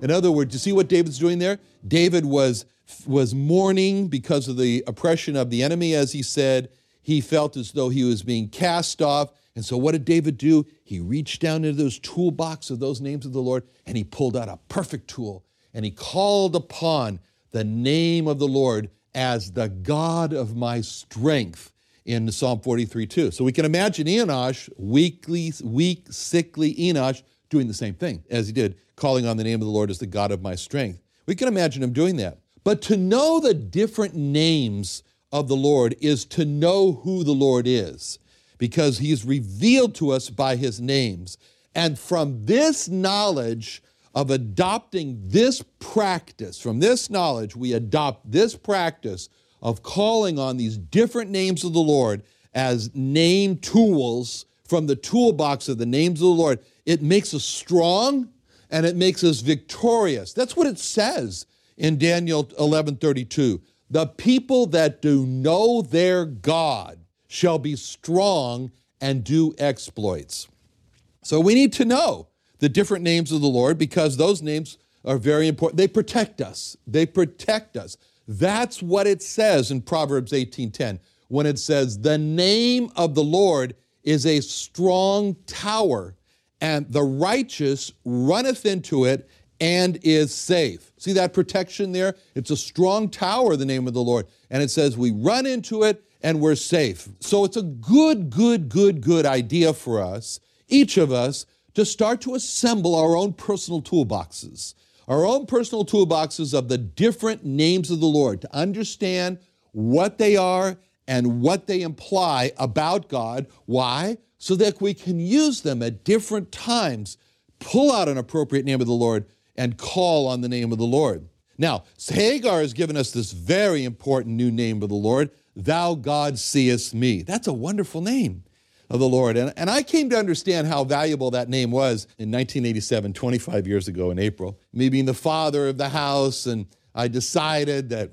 in other words, you see what David's doing there? David was, was mourning because of the oppression of the enemy, as he said. He felt as though he was being cast off. And so, what did David do? He reached down into those toolbox of those names of the Lord and he pulled out a perfect tool and he called upon the name of the Lord as the God of my strength in Psalm 43 2. So we can imagine Enosh, weakly, weak, sickly Enosh, doing the same thing as he did, calling on the name of the Lord as the God of my strength. We can imagine him doing that. But to know the different names of the Lord is to know who the Lord is, because he's revealed to us by his names. And from this knowledge of adopting this practice, from this knowledge, we adopt this practice of calling on these different names of the Lord as name tools from the toolbox of the names of the Lord. It makes us strong and it makes us victorious. That's what it says in Daniel 11:32. The people that do know their God shall be strong and do exploits. So we need to know the different names of the Lord because those names are very important. They protect us. They protect us. That's what it says in Proverbs 18:10 when it says the name of the Lord is a strong tower and the righteous runneth into it and is safe. See that protection there? It's a strong tower, the name of the Lord. And it says we run into it and we're safe. So it's a good, good, good, good idea for us, each of us, to start to assemble our own personal toolboxes, our own personal toolboxes of the different names of the Lord, to understand what they are and what they imply about God. Why? So that we can use them at different times, pull out an appropriate name of the Lord, and call on the name of the Lord. Now, Hagar has given us this very important new name of the Lord Thou God seest me. That's a wonderful name of the Lord. And, and I came to understand how valuable that name was in 1987, 25 years ago in April. Me being the father of the house, and I decided that,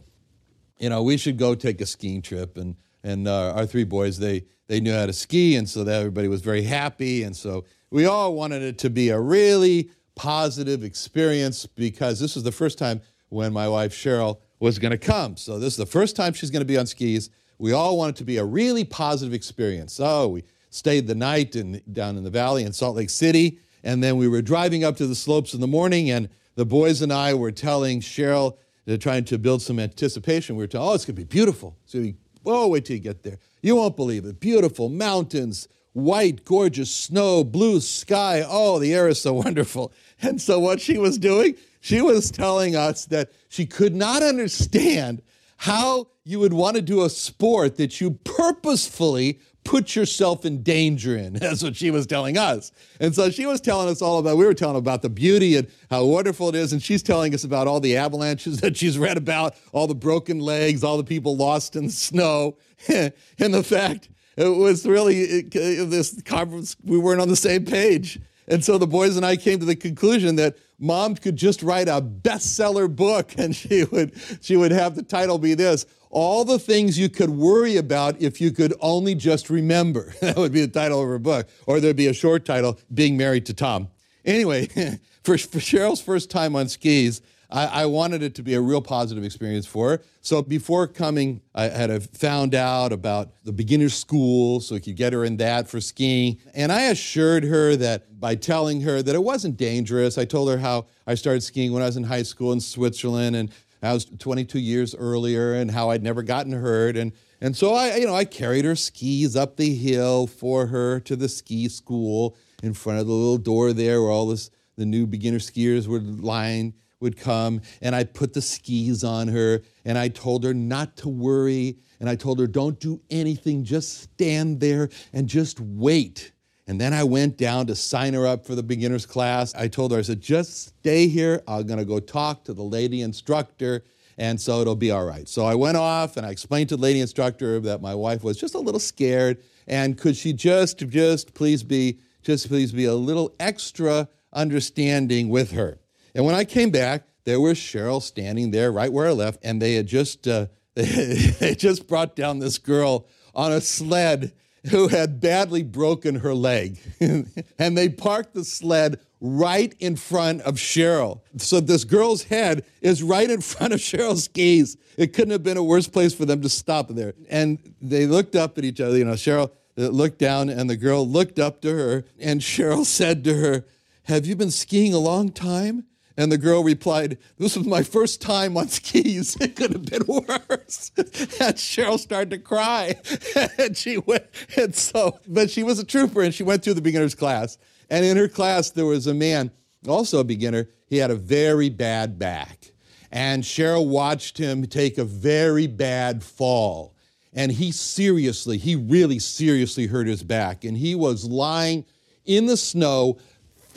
you know, we should go take a skiing trip. And, and uh, our three boys, they, they knew how to ski, and so everybody was very happy. And so we all wanted it to be a really positive experience because this was the first time when my wife Cheryl was going to come. So this is the first time she's going to be on skis. We all wanted it to be a really positive experience. So we stayed the night in, down in the valley in Salt Lake City, and then we were driving up to the slopes in the morning, and the boys and I were telling Cheryl, they're trying to build some anticipation. We were telling, oh, it's going to be beautiful. It's going to be Oh, wait till you get there. You won't believe it. Beautiful mountains, white, gorgeous snow, blue sky. Oh, the air is so wonderful. And so, what she was doing, she was telling us that she could not understand how you would want to do a sport that you purposefully put yourself in danger in. That's what she was telling us. And so she was telling us all about, we were telling about the beauty and how wonderful it is. And she's telling us about all the avalanches that she's read about, all the broken legs, all the people lost in the snow. and the fact it was really it, this conference, we weren't on the same page. And so the boys and I came to the conclusion that mom could just write a bestseller book and she would she would have the title be this all the things you could worry about if you could only just remember. that would be the title of her book. Or there'd be a short title, Being Married to Tom. Anyway, for, for Cheryl's first time on skis, I, I, wanted it to be a real positive experience for her. So before coming, I had found out about the beginner school so we could get her in that for skiing. And I assured her that by telling her that it wasn't dangerous, I told her how I started skiing when I was in high school in Switzerland and I was 22 years earlier and how I'd never gotten hurt. And, and so I, you know, I carried her skis up the hill for her to the ski school in front of the little door there where all this, the new beginner skiers were lying would come and I put the skis on her and I told her not to worry and I told her don't do anything just stand there and just wait and then I went down to sign her up for the beginner's class. I told her, I said, just stay here. I'm going to go talk to the lady instructor, and so it'll be all right. So I went off and I explained to the lady instructor that my wife was just a little scared, and could she just, just please be, just please be a little extra understanding with her. And when I came back, there was Cheryl standing there right where I left, and they had just, uh, they just brought down this girl on a sled who had badly broken her leg. and they parked the sled right in front of Cheryl. So this girl's head is right in front of Cheryl's gaze. It couldn't have been a worse place for them to stop there. And they looked up at each other. You know, Cheryl uh, looked down, and the girl looked up to her, and Cheryl said to her, Have you been skiing a long time? And the girl replied, This was my first time on skis. It could have been worse. and Cheryl started to cry. and she went, and so, but she was a trooper and she went through the beginner's class. And in her class, there was a man, also a beginner. He had a very bad back. And Cheryl watched him take a very bad fall. And he seriously, he really seriously hurt his back. And he was lying in the snow,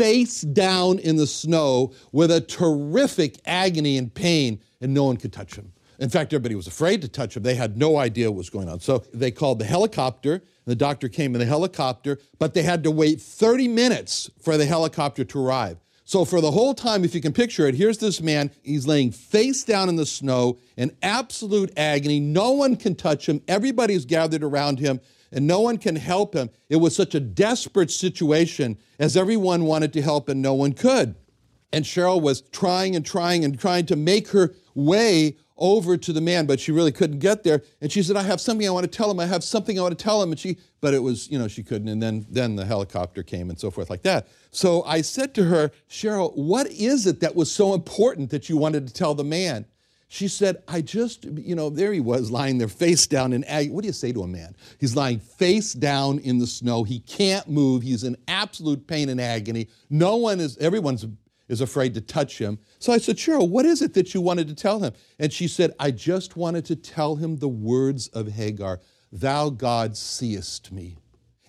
face down in the snow with a terrific agony and pain, and no one could touch him. In fact, everybody was afraid to touch him. They had no idea what was going on. So they called the helicopter. The doctor came in the helicopter, but they had to wait 30 minutes for the helicopter to arrive. So, for the whole time, if you can picture it, here's this man. He's laying face down in the snow in absolute agony. No one can touch him. Everybody's gathered around him and no one can help him. It was such a desperate situation as everyone wanted to help and no one could. And Cheryl was trying and trying and trying to make her way over to the man, but she really couldn't get there. And she said, I have something I want to tell him. I have something I want to tell him. And she, but it was, you know, she couldn't. And then, then the helicopter came and so forth like that. So I said to her, Cheryl, what is it that was so important that you wanted to tell the man? She said, I just, you know, there he was lying there face down in agony. What do you say to a man? He's lying face down in the snow. He can't move. He's in absolute pain and agony. No one is, everyone's is afraid to touch him. So I said, Cheryl, what is it that you wanted to tell him? And she said, I just wanted to tell him the words of Hagar, Thou God seest me.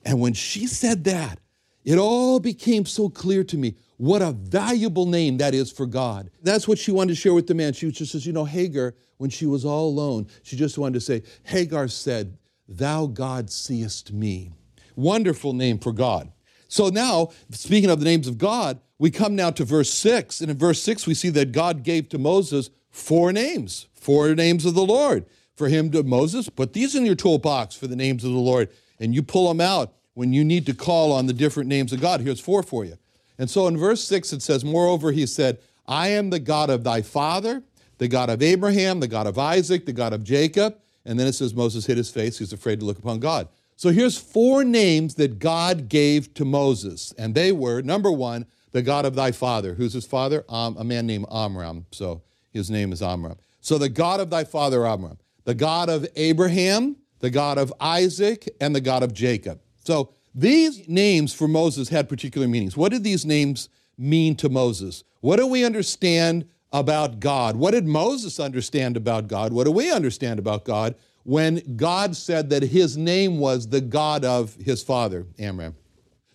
And when she said that, it all became so clear to me what a valuable name that is for God. That's what she wanted to share with the man. She just says, You know, Hagar, when she was all alone, she just wanted to say, Hagar said, Thou God seest me. Wonderful name for God. So now, speaking of the names of God, we come now to verse 6. And in verse 6, we see that God gave to Moses four names, four names of the Lord. For him to Moses, put these in your toolbox for the names of the Lord, and you pull them out when you need to call on the different names of God. Here's four for you. And so in verse 6 it says, Moreover, he said, I am the God of thy father, the God of Abraham, the God of Isaac, the God of Jacob. And then it says Moses hid his face, he's afraid to look upon God. So here's four names that God gave to Moses. And they were number one, the God of thy father. Who's his father? Um, a man named Amram. So his name is Amram. So the God of thy father, Amram. The God of Abraham, the God of Isaac, and the God of Jacob. So these names for Moses had particular meanings. What did these names mean to Moses? What do we understand about God? What did Moses understand about God? What do we understand about God when God said that his name was the God of his father, Amram?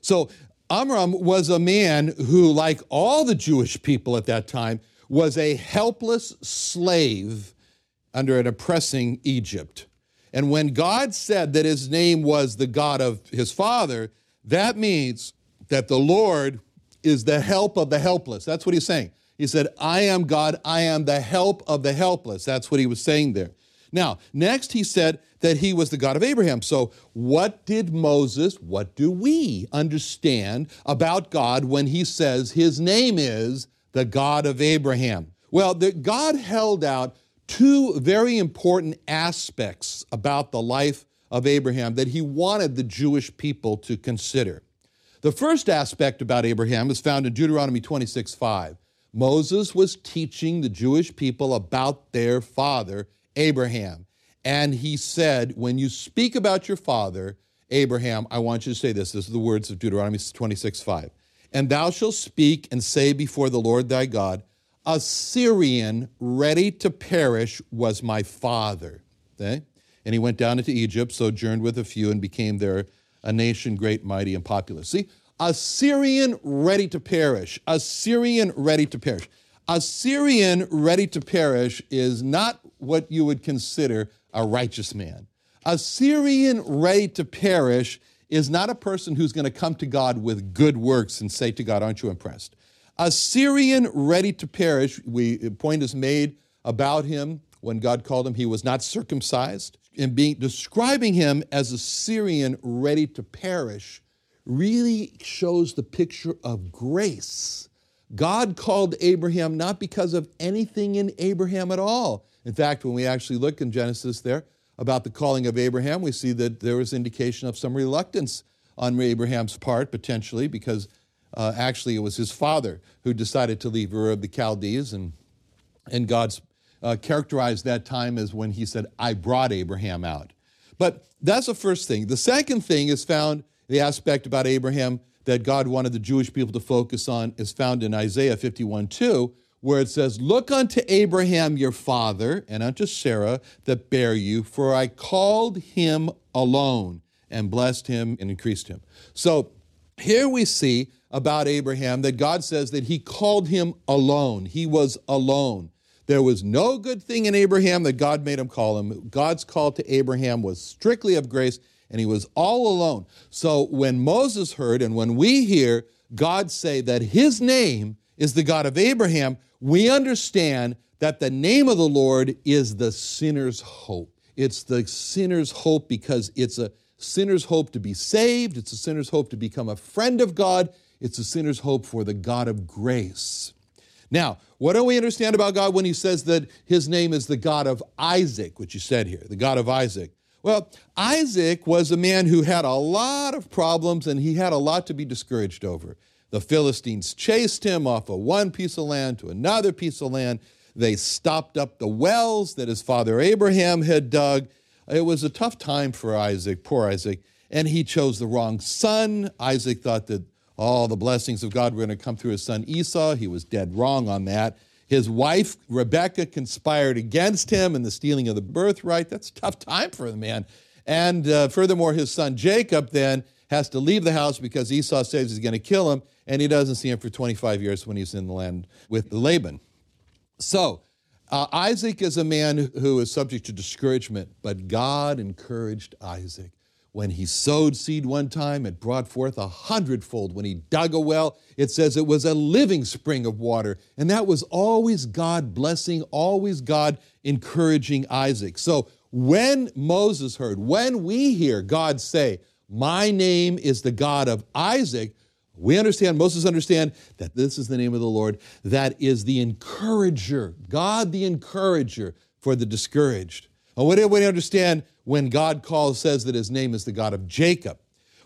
So, Amram was a man who, like all the Jewish people at that time, was a helpless slave under an oppressing Egypt. And when God said that his name was the God of his father, that means that the Lord is the help of the helpless. That's what he's saying. He said, I am God, I am the help of the helpless. That's what he was saying there. Now, next he said that he was the God of Abraham. So, what did Moses, what do we understand about God when he says his name is the God of Abraham? Well, the, God held out two very important aspects about the life of Abraham that he wanted the Jewish people to consider. The first aspect about Abraham is found in Deuteronomy 26 5. Moses was teaching the Jewish people about their father, Abraham. And he said, When you speak about your father, Abraham, I want you to say this. This is the words of Deuteronomy 26 5. And thou shalt speak and say before the Lord thy God, A Syrian ready to perish was my father. Okay? And he went down into Egypt, sojourned with a few, and became there a nation great, mighty, and populous. See, a Syrian ready to perish. A Syrian ready to perish. A Syrian ready to perish is not what you would consider a righteous man. A Syrian ready to perish is not a person who's going to come to God with good works and say to God, Aren't you impressed? A Syrian ready to perish, we, point is made about him when God called him, he was not circumcised. And being, describing him as a Syrian ready to perish really shows the picture of grace. God called Abraham not because of anything in Abraham at all. In fact, when we actually look in Genesis there about the calling of Abraham, we see that there was indication of some reluctance on Abraham's part, potentially, because uh, actually it was his father who decided to leave Ur of the Chaldees, and, and God's uh, characterized that time as when he said, I brought Abraham out. But that's the first thing. The second thing is found, the aspect about Abraham that God wanted the Jewish people to focus on is found in Isaiah 51 2, where it says, Look unto Abraham your father, and unto Sarah that bare you, for I called him alone, and blessed him and increased him. So here we see about Abraham that God says that he called him alone. He was alone. There was no good thing in Abraham that God made him call him. God's call to Abraham was strictly of grace, and he was all alone. So when Moses heard and when we hear God say that his name is the God of Abraham, we understand that the name of the Lord is the sinner's hope. It's the sinner's hope because it's a sinner's hope to be saved, it's a sinner's hope to become a friend of God, it's a sinner's hope for the God of grace. Now, what do we understand about God when he says that his name is the God of Isaac, which he said here, the God of Isaac? Well, Isaac was a man who had a lot of problems and he had a lot to be discouraged over. The Philistines chased him off of one piece of land to another piece of land. They stopped up the wells that his father Abraham had dug. It was a tough time for Isaac, poor Isaac, and he chose the wrong son. Isaac thought that all the blessings of God were going to come through his son Esau. He was dead wrong on that. His wife, Rebecca, conspired against him in the stealing of the birthright. That's a tough time for the man. And uh, furthermore, his son Jacob then has to leave the house because Esau says he's going to kill him, and he doesn't see him for 25 years when he's in the land with Laban. So, uh, Isaac is a man who is subject to discouragement, but God encouraged Isaac. When he sowed seed one time, it brought forth a hundredfold. When he dug a well, it says it was a living spring of water. And that was always God blessing, always God encouraging Isaac. So when Moses heard, when we hear God say, My name is the God of Isaac, we understand, Moses understand that this is the name of the Lord, that is the encourager, God the encourager for the discouraged. And what do we understand when God calls, says that his name is the God of Jacob?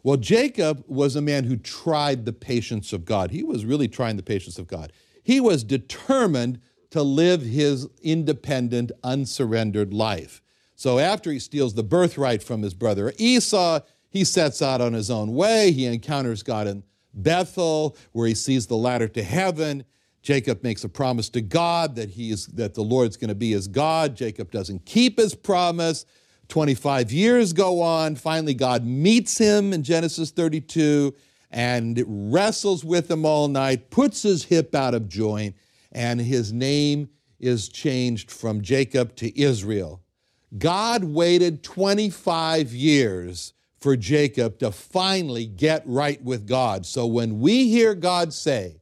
Well, Jacob was a man who tried the patience of God. He was really trying the patience of God. He was determined to live his independent, unsurrendered life. So after he steals the birthright from his brother Esau, he sets out on his own way. He encounters God in Bethel, where he sees the ladder to heaven. Jacob makes a promise to God that he is that the Lord's going to be his God. Jacob doesn't keep his promise. 25 years go on. Finally, God meets him in Genesis 32 and wrestles with him all night, puts his hip out of joint, and his name is changed from Jacob to Israel. God waited 25 years for Jacob to finally get right with God. So when we hear God say,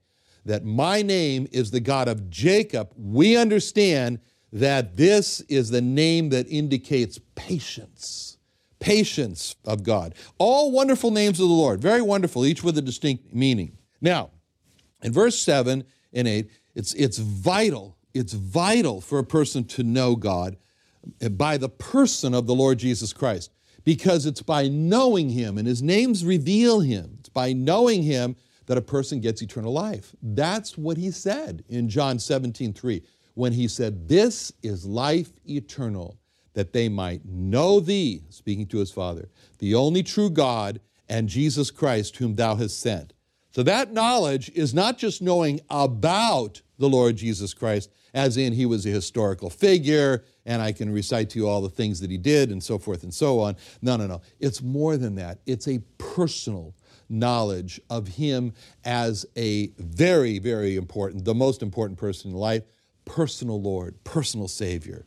that my name is the God of Jacob, we understand that this is the name that indicates patience. Patience of God. All wonderful names of the Lord, very wonderful, each with a distinct meaning. Now, in verse 7 and 8, it's, it's vital, it's vital for a person to know God by the person of the Lord Jesus Christ because it's by knowing Him, and His names reveal Him. It's by knowing Him that a person gets eternal life. That's what he said in John 17, 3, when he said, This is life eternal, that they might know thee, speaking to his Father, the only true God, and Jesus Christ, whom thou hast sent. So that knowledge is not just knowing about the Lord Jesus Christ, as in he was a historical figure, and I can recite to you all the things that he did, and so forth and so on. No, no, no. It's more than that. It's a personal knowledge of him as a very, very important, the most important person in life, personal Lord, personal Savior.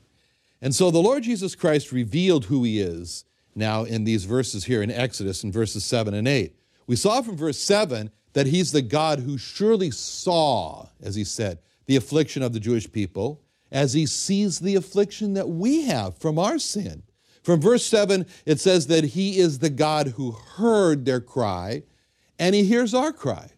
And so the Lord Jesus Christ revealed who he is now in these verses here in Exodus in verses 7 and 8. We saw from verse 7 that he's the God who surely saw, as he said, the affliction of the Jewish people, as he sees the affliction that we have from our sin. From verse 7, it says that he is the God who heard their cry, and he hears our cry.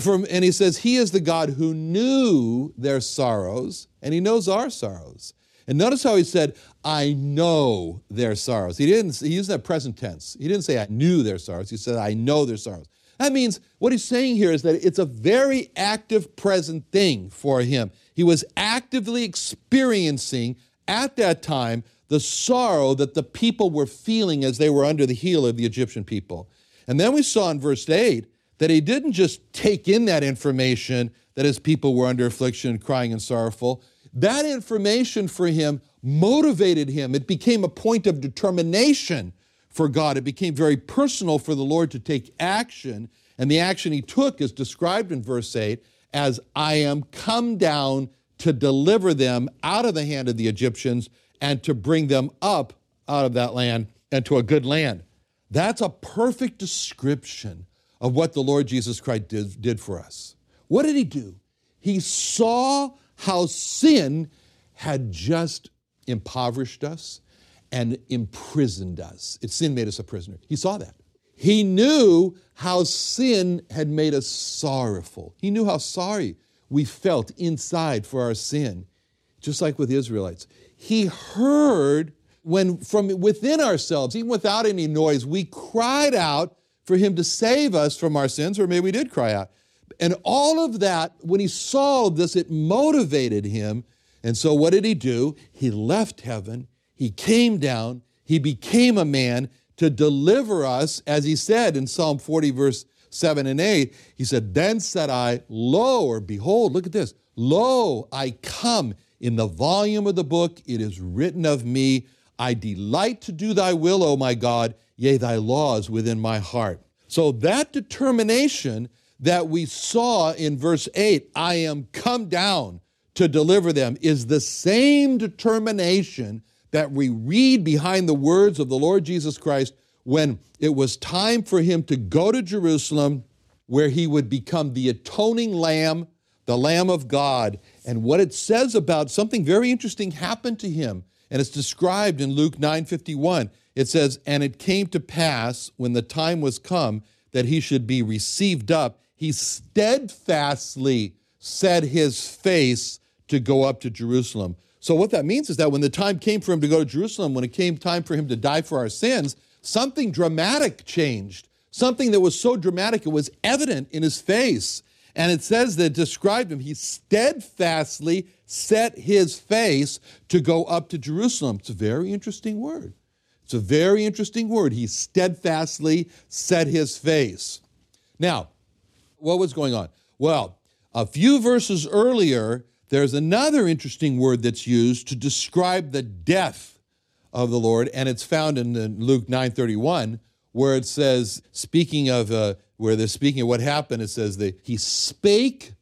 From, and he says, He is the God who knew their sorrows, and he knows our sorrows. And notice how he said, I know their sorrows. He didn't, he used that present tense. He didn't say, I knew their sorrows. He said, I know their sorrows. That means what he's saying here is that it's a very active present thing for him. He was actively experiencing at that time the sorrow that the people were feeling as they were under the heel of the Egyptian people. And then we saw in verse 8 that he didn't just take in that information that his people were under affliction, crying and sorrowful. That information for him motivated him. It became a point of determination for God. It became very personal for the Lord to take action. And the action he took is described in verse 8 as I am come down to deliver them out of the hand of the Egyptians and to bring them up out of that land and to a good land. That's a perfect description of what the Lord Jesus Christ did, did for us. What did he do? He saw how sin had just impoverished us and imprisoned us. It, sin made us a prisoner. He saw that. He knew how sin had made us sorrowful. He knew how sorry we felt inside for our sin, just like with the Israelites. He heard when from within ourselves, even without any noise, we cried out for him to save us from our sins, or maybe we did cry out. And all of that, when he saw this, it motivated him. And so what did he do? He left heaven he came down, he became a man to deliver us, as he said in Psalm 40, verse 7 and 8. He said, Then said I, Lo, or behold, look at this, Lo, I come. In the volume of the book it is written of me, I delight to do thy will, O my God, yea, thy laws within my heart. So that determination that we saw in verse 8, I am come down to deliver them, is the same determination that we read behind the words of the Lord Jesus Christ when it was time for him to go to Jerusalem, where he would become the atoning lamb, the Lamb of God. And what it says about something very interesting happened to him, and it's described in Luke 9:51. It says, "And it came to pass when the time was come that he should be received up, he steadfastly set his face to go up to Jerusalem." So, what that means is that when the time came for him to go to Jerusalem, when it came time for him to die for our sins, something dramatic changed. Something that was so dramatic, it was evident in his face. And it says that it described him, he steadfastly set his face to go up to Jerusalem. It's a very interesting word. It's a very interesting word. He steadfastly set his face. Now, what was going on? Well, a few verses earlier, there's another interesting word that's used to describe the death of the Lord, and it's found in Luke 9:31, where it says, speaking of uh, where they're speaking of what happened, it says that he spake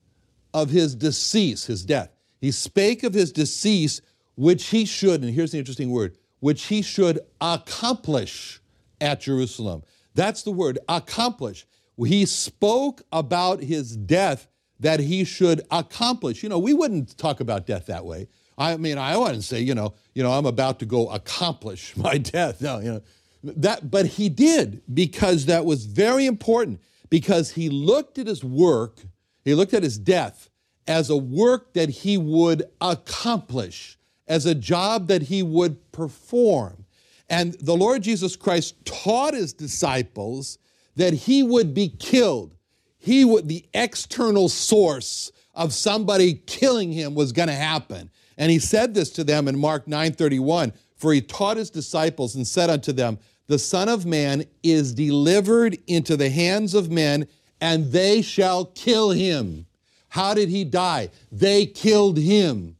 of his decease, his death. He spake of his decease, which he should, and here's the interesting word, which he should accomplish at Jerusalem. That's the word, accomplish. He spoke about his death that he should accomplish. You know, we wouldn't talk about death that way. I mean, I wouldn't say, you know, you know, I'm about to go accomplish my death. No, you know, that, but he did because that was very important because he looked at his work, he looked at his death as a work that he would accomplish, as a job that he would perform. And the Lord Jesus Christ taught his disciples that he would be killed he would, the external source of somebody killing him was going to happen. And he said this to them in Mark 9:31, for he taught his disciples and said unto them, the Son of Man is delivered into the hands of men, and they shall kill him. How did he die? They killed him.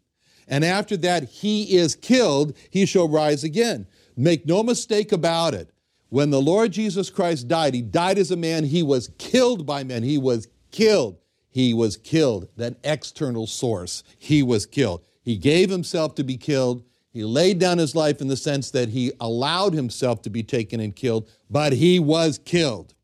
And after that, he is killed, he shall rise again. Make no mistake about it. When the Lord Jesus Christ died, he died as a man, he was killed by men. He was killed. He was killed. That external source, he was killed. He gave himself to be killed. He laid down his life in the sense that he allowed himself to be taken and killed, but he was killed.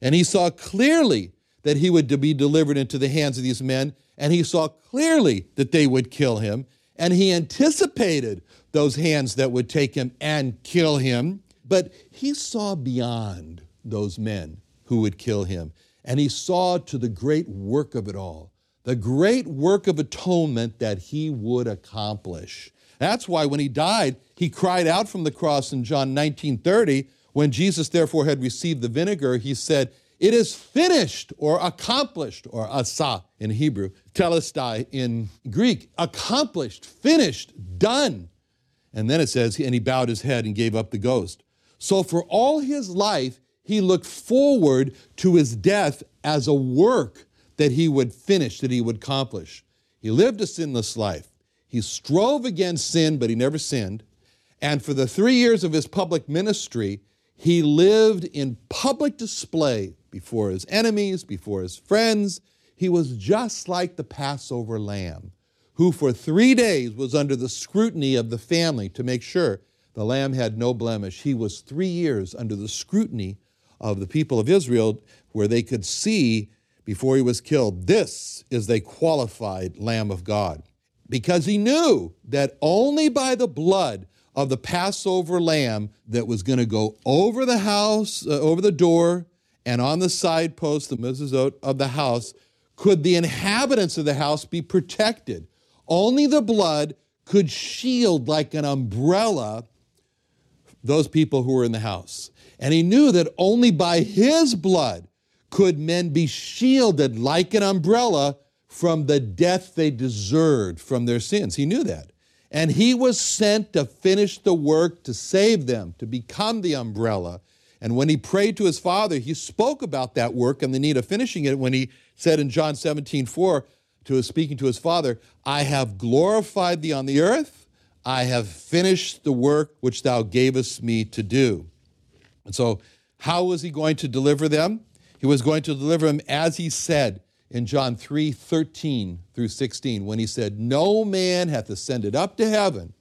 And he saw clearly that he would be delivered into the hands of these men, and he saw clearly that they would kill him, and he anticipated those hands that would take him and kill him, but he saw beyond those men who would kill him, and he saw to the great work of it all, the great work of atonement that he would accomplish. That's why when he died, he cried out from the cross in John 19:30, when Jesus therefore had received the vinegar, he said, "It is finished or accomplished or asa in Hebrew, telestai in Greek, accomplished, finished, done." And then it says, and he bowed his head and gave up the ghost. So for all his life, he looked forward to his death as a work that he would finish, that he would accomplish. He lived a sinless life. He strove against sin, but he never sinned. And for the three years of his public ministry, he lived in public display before his enemies, before his friends. He was just like the Passover lamb, who for three days was under the scrutiny of the family to make sure the lamb had no blemish. He was three years under the scrutiny of the people of Israel, where they could see before he was killed, this is a qualified Lamb of God because he knew that only by the blood of the Passover lamb that was going to go over the house, uh, over the door, and on the side post, the mezuzot of the house, could the inhabitants of the house be protected. Only the blood could shield like an umbrella those people who were in the house. And he knew that only by his blood could men be shielded like an umbrella from the death they deserved from their sins. He knew that. And he was sent to finish the work to save them, to become the umbrella. And when he prayed to his Father, he spoke about that work and the need of finishing it when he said in John 17, 4, to his speaking to his Father, I have glorified thee on the earth, I have finished the work which thou gavest me to do. And so, how was he going to deliver them? He was going to deliver them as he said in John 3 13 through 16 when he said, No man hath ascended up to heaven,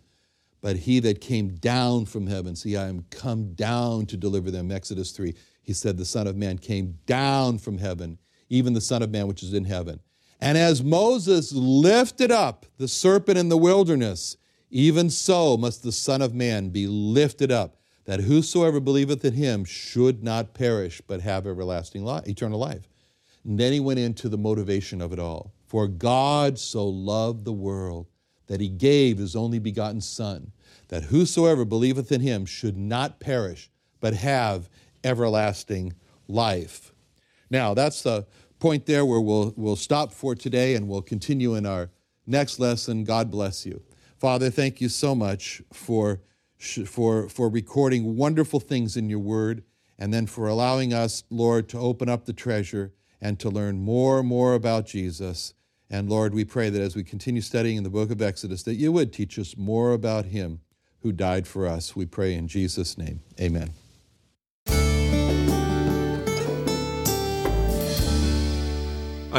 but he that came down from heaven. See, I am come down to deliver them. Exodus 3. He said, The Son of Man came down from heaven, even the Son of Man which is in heaven. And as Moses lifted up the serpent in the wilderness, even so must the Son of Man be lifted up, that whosoever believeth in him should not perish, but have everlasting life, eternal life. And then he went into the motivation of it all. For God so loved the world that he gave his only begotten Son, that whosoever believeth in him should not perish, but have everlasting life. Now, that's the point there where we'll, we'll stop for today and we'll continue in our next lesson. God bless you. Father, thank you so much for, for, for recording wonderful things in your word and then for allowing us, Lord, to open up the treasure and to learn more and more about Jesus. And Lord, we pray that as we continue studying in the book of Exodus, that you would teach us more about him who died for us. We pray in Jesus' name. Amen.